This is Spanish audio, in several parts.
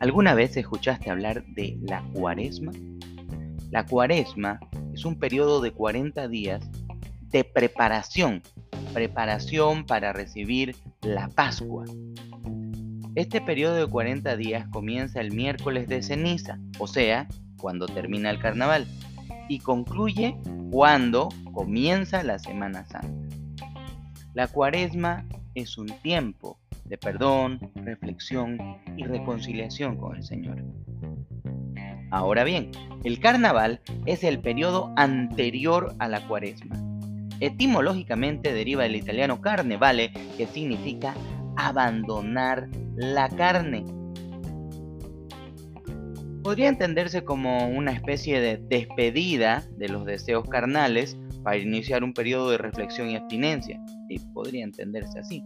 ¿Alguna vez escuchaste hablar de la cuaresma? La cuaresma es un periodo de 40 días de preparación, preparación para recibir la Pascua. Este periodo de 40 días comienza el miércoles de ceniza, o sea, cuando termina el carnaval, y concluye cuando comienza la Semana Santa. La cuaresma es un tiempo de perdón, reflexión y reconciliación con el Señor. Ahora bien, el carnaval es el periodo anterior a la cuaresma. Etimológicamente deriva del italiano carnevale, que significa abandonar la carne. Podría entenderse como una especie de despedida de los deseos carnales para iniciar un periodo de reflexión y abstinencia, y podría entenderse así.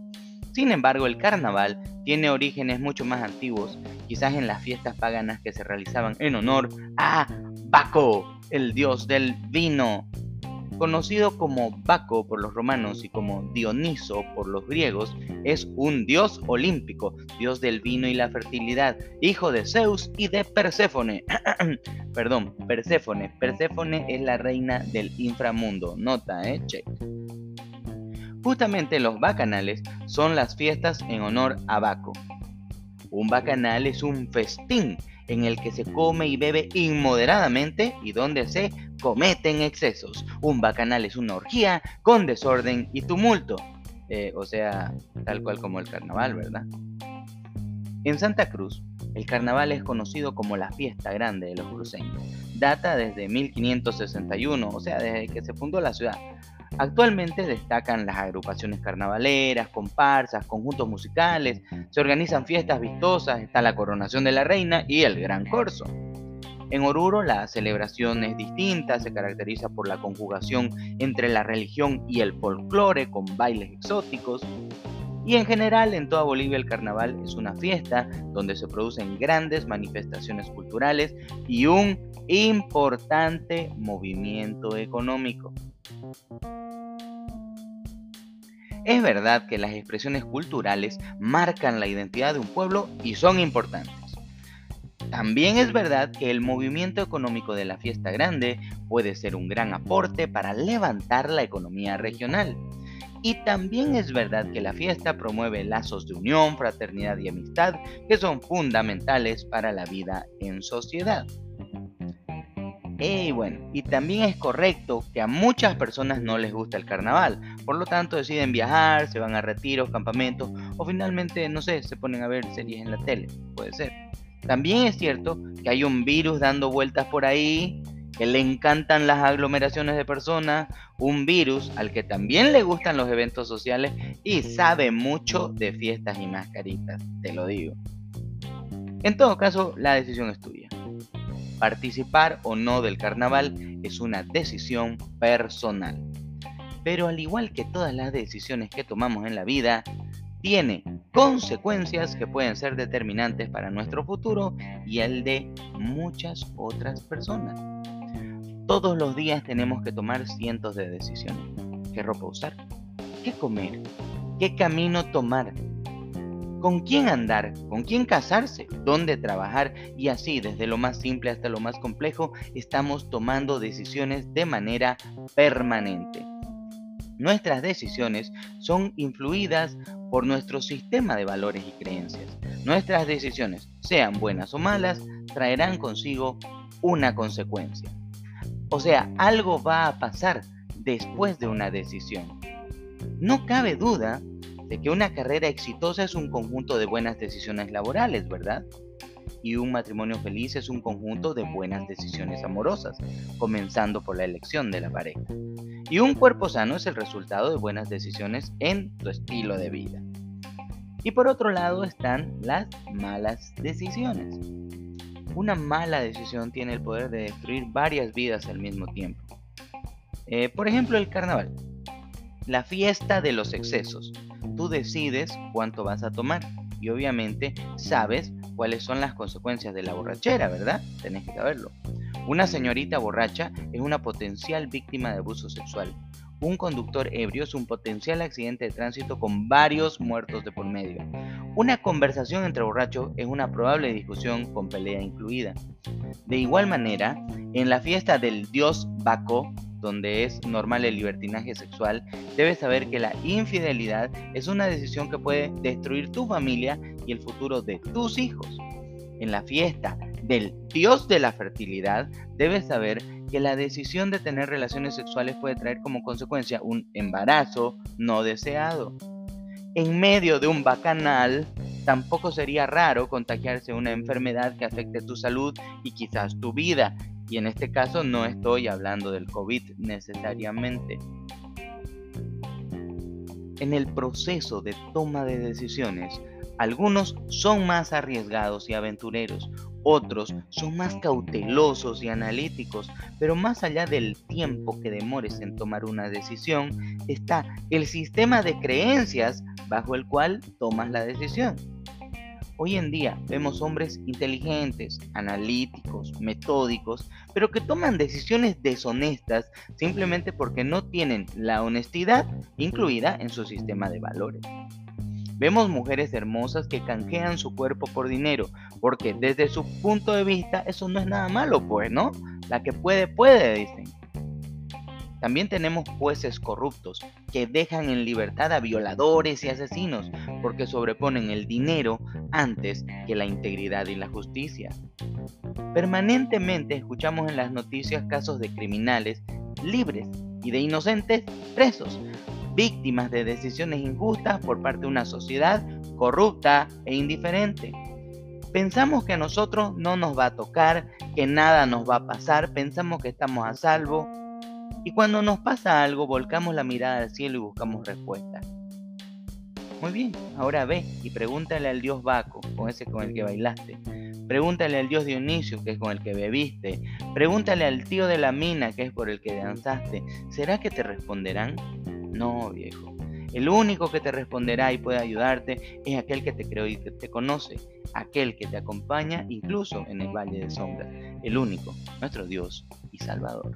Sin embargo, el carnaval tiene orígenes mucho más antiguos, quizás en las fiestas paganas que se realizaban en honor a Baco, el dios del vino. Conocido como Baco por los romanos y como Dioniso por los griegos, es un dios olímpico, dios del vino y la fertilidad, hijo de Zeus y de Perséfone. Perdón, Perséfone. Perséfone es la reina del inframundo. Nota, eh, check. Justamente los bacanales son las fiestas en honor a Baco. Un bacanal es un festín en el que se come y bebe inmoderadamente y donde se cometen excesos. Un bacanal es una orgía con desorden y tumulto. Eh, o sea, tal cual como el carnaval, ¿verdad? En Santa Cruz, el carnaval es conocido como la fiesta grande de los cruceños. Data desde 1561, o sea, desde que se fundó la ciudad. Actualmente destacan las agrupaciones carnavaleras, comparsas, conjuntos musicales, se organizan fiestas vistosas, está la coronación de la reina y el gran corso. En Oruro la celebración es distinta, se caracteriza por la conjugación entre la religión y el folclore con bailes exóticos. Y en general en toda Bolivia el carnaval es una fiesta donde se producen grandes manifestaciones culturales y un importante movimiento económico. Es verdad que las expresiones culturales marcan la identidad de un pueblo y son importantes. También es verdad que el movimiento económico de la fiesta grande puede ser un gran aporte para levantar la economía regional. Y también es verdad que la fiesta promueve lazos de unión, fraternidad y amistad que son fundamentales para la vida en sociedad. Y bueno, y también es correcto que a muchas personas no les gusta el carnaval, por lo tanto deciden viajar, se van a retiros, campamentos o finalmente, no sé, se ponen a ver series en la tele, puede ser. También es cierto que hay un virus dando vueltas por ahí, que le encantan las aglomeraciones de personas, un virus al que también le gustan los eventos sociales y sabe mucho de fiestas y mascaritas, te lo digo. En todo caso, la decisión es tuya. Participar o no del carnaval es una decisión personal. Pero al igual que todas las decisiones que tomamos en la vida, tiene consecuencias que pueden ser determinantes para nuestro futuro y el de muchas otras personas. Todos los días tenemos que tomar cientos de decisiones. ¿Qué ropa usar? ¿Qué comer? ¿Qué camino tomar? con quién andar, con quién casarse, dónde trabajar y así desde lo más simple hasta lo más complejo estamos tomando decisiones de manera permanente. Nuestras decisiones son influidas por nuestro sistema de valores y creencias. Nuestras decisiones, sean buenas o malas, traerán consigo una consecuencia. O sea, algo va a pasar después de una decisión. No cabe duda que una carrera exitosa es un conjunto de buenas decisiones laborales, ¿verdad? Y un matrimonio feliz es un conjunto de buenas decisiones amorosas, comenzando por la elección de la pareja. Y un cuerpo sano es el resultado de buenas decisiones en tu estilo de vida. Y por otro lado están las malas decisiones. Una mala decisión tiene el poder de destruir varias vidas al mismo tiempo. Eh, por ejemplo, el carnaval. La fiesta de los excesos tú decides cuánto vas a tomar y obviamente sabes cuáles son las consecuencias de la borrachera, ¿verdad? Tenés que saberlo. Una señorita borracha es una potencial víctima de abuso sexual. Un conductor ebrio es un potencial accidente de tránsito con varios muertos de por medio. Una conversación entre borrachos es una probable discusión con pelea incluida. De igual manera, en la fiesta del dios Baco, donde es normal el libertinaje sexual, debes saber que la infidelidad es una decisión que puede destruir tu familia y el futuro de tus hijos. En la fiesta del dios de la fertilidad, debes saber que la decisión de tener relaciones sexuales puede traer como consecuencia un embarazo no deseado. En medio de un bacanal, tampoco sería raro contagiarse una enfermedad que afecte tu salud y quizás tu vida. Y en este caso no estoy hablando del COVID necesariamente. En el proceso de toma de decisiones, algunos son más arriesgados y aventureros, otros son más cautelosos y analíticos, pero más allá del tiempo que demores en tomar una decisión, está el sistema de creencias bajo el cual tomas la decisión. Hoy en día vemos hombres inteligentes, analíticos, metódicos, pero que toman decisiones deshonestas simplemente porque no tienen la honestidad incluida en su sistema de valores. Vemos mujeres hermosas que canjean su cuerpo por dinero, porque desde su punto de vista eso no es nada malo, pues, ¿no? La que puede, puede, dicen. También tenemos jueces corruptos que dejan en libertad a violadores y asesinos porque sobreponen el dinero antes que la integridad y la justicia. Permanentemente escuchamos en las noticias casos de criminales libres y de inocentes presos, víctimas de decisiones injustas por parte de una sociedad corrupta e indiferente. Pensamos que a nosotros no nos va a tocar, que nada nos va a pasar, pensamos que estamos a salvo y cuando nos pasa algo volcamos la mirada al cielo y buscamos respuesta. Muy bien, ahora ve y pregúntale al dios Baco, con ese con el que bailaste. Pregúntale al dios Dionisio, que es con el que bebiste. Pregúntale al tío de la mina, que es por el que danzaste. ¿Será que te responderán? No, viejo. El único que te responderá y puede ayudarte es aquel que te creó y que te conoce, aquel que te acompaña incluso en el valle de sombras, el único, nuestro Dios y Salvador.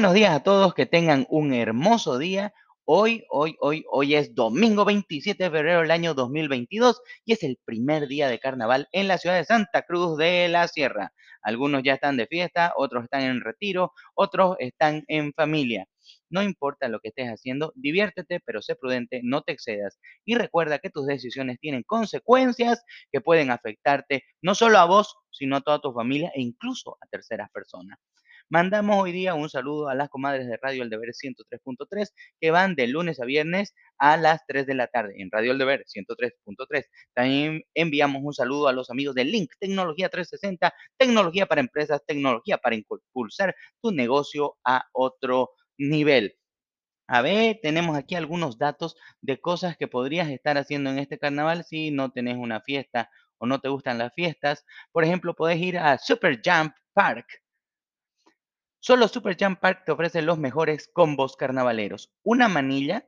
Buenos días a todos, que tengan un hermoso día. Hoy, hoy, hoy, hoy es domingo 27 de febrero del año 2022 y es el primer día de carnaval en la ciudad de Santa Cruz de la Sierra. Algunos ya están de fiesta, otros están en retiro, otros están en familia. No importa lo que estés haciendo, diviértete, pero sé prudente, no te excedas. Y recuerda que tus decisiones tienen consecuencias que pueden afectarte no solo a vos, sino a toda tu familia e incluso a terceras personas. Mandamos hoy día un saludo a las comadres de Radio El Deber 103.3 que van de lunes a viernes a las 3 de la tarde en Radio El Deber 103.3. También enviamos un saludo a los amigos de Link Tecnología 360, tecnología para empresas, tecnología para impulsar tu negocio a otro nivel. A ver, tenemos aquí algunos datos de cosas que podrías estar haciendo en este carnaval si no tenés una fiesta o no te gustan las fiestas. Por ejemplo, podés ir a Super Jump Park Solo Super Jump Park te ofrece los mejores combos carnavaleros. Una manilla,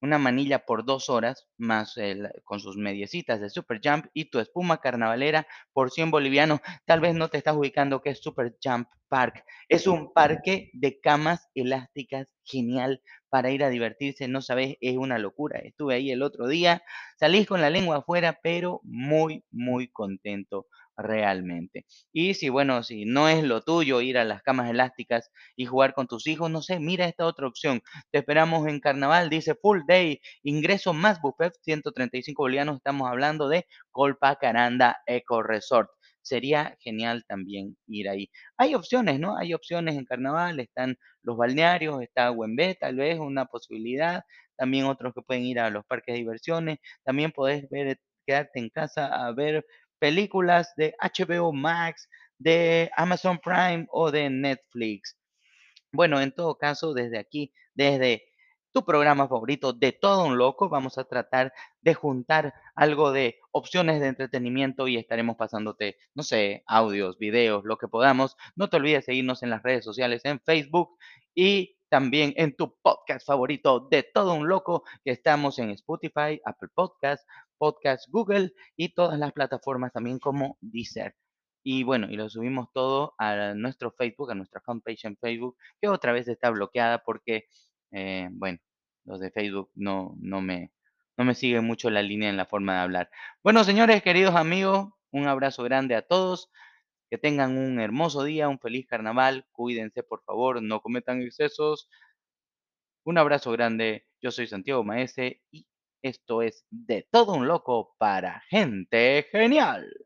una manilla por dos horas, más con sus mediecitas de Super Jump y tu espuma carnavalera por 100 bolivianos. Tal vez no te estás ubicando que es Super Jump Park. Es un parque de camas elásticas genial para ir a divertirse. No sabes, es una locura. Estuve ahí el otro día, salís con la lengua afuera, pero muy, muy contento realmente. Y si, bueno, si no es lo tuyo ir a las camas elásticas y jugar con tus hijos, no sé, mira esta otra opción. Te esperamos en carnaval, dice full day, ingreso más buffet, 135 bolivianos, estamos hablando de Colpa Caranda Eco Resort. Sería genial también ir ahí. Hay opciones, ¿no? Hay opciones en carnaval, están los balnearios, está Huembé, tal vez una posibilidad. También otros que pueden ir a los parques de diversiones. También podés ver, quedarte en casa a ver películas de HBO Max, de Amazon Prime o de Netflix. Bueno, en todo caso, desde aquí, desde tu programa favorito de todo un loco. Vamos a tratar de juntar algo de opciones de entretenimiento y estaremos pasándote, no sé, audios, videos, lo que podamos. No te olvides seguirnos en las redes sociales, en Facebook y también en tu podcast favorito de todo un loco, que estamos en Spotify, Apple Podcast, Podcast Google y todas las plataformas también como Deezer. Y bueno, y lo subimos todo a nuestro Facebook, a nuestra fanpage en Facebook, que otra vez está bloqueada porque, eh, bueno, los de Facebook no, no, me, no me siguen mucho la línea en la forma de hablar. Bueno, señores, queridos amigos, un abrazo grande a todos. Que tengan un hermoso día, un feliz carnaval. Cuídense, por favor, no cometan excesos. Un abrazo grande. Yo soy Santiago Maese y esto es De Todo un Loco para Gente Genial.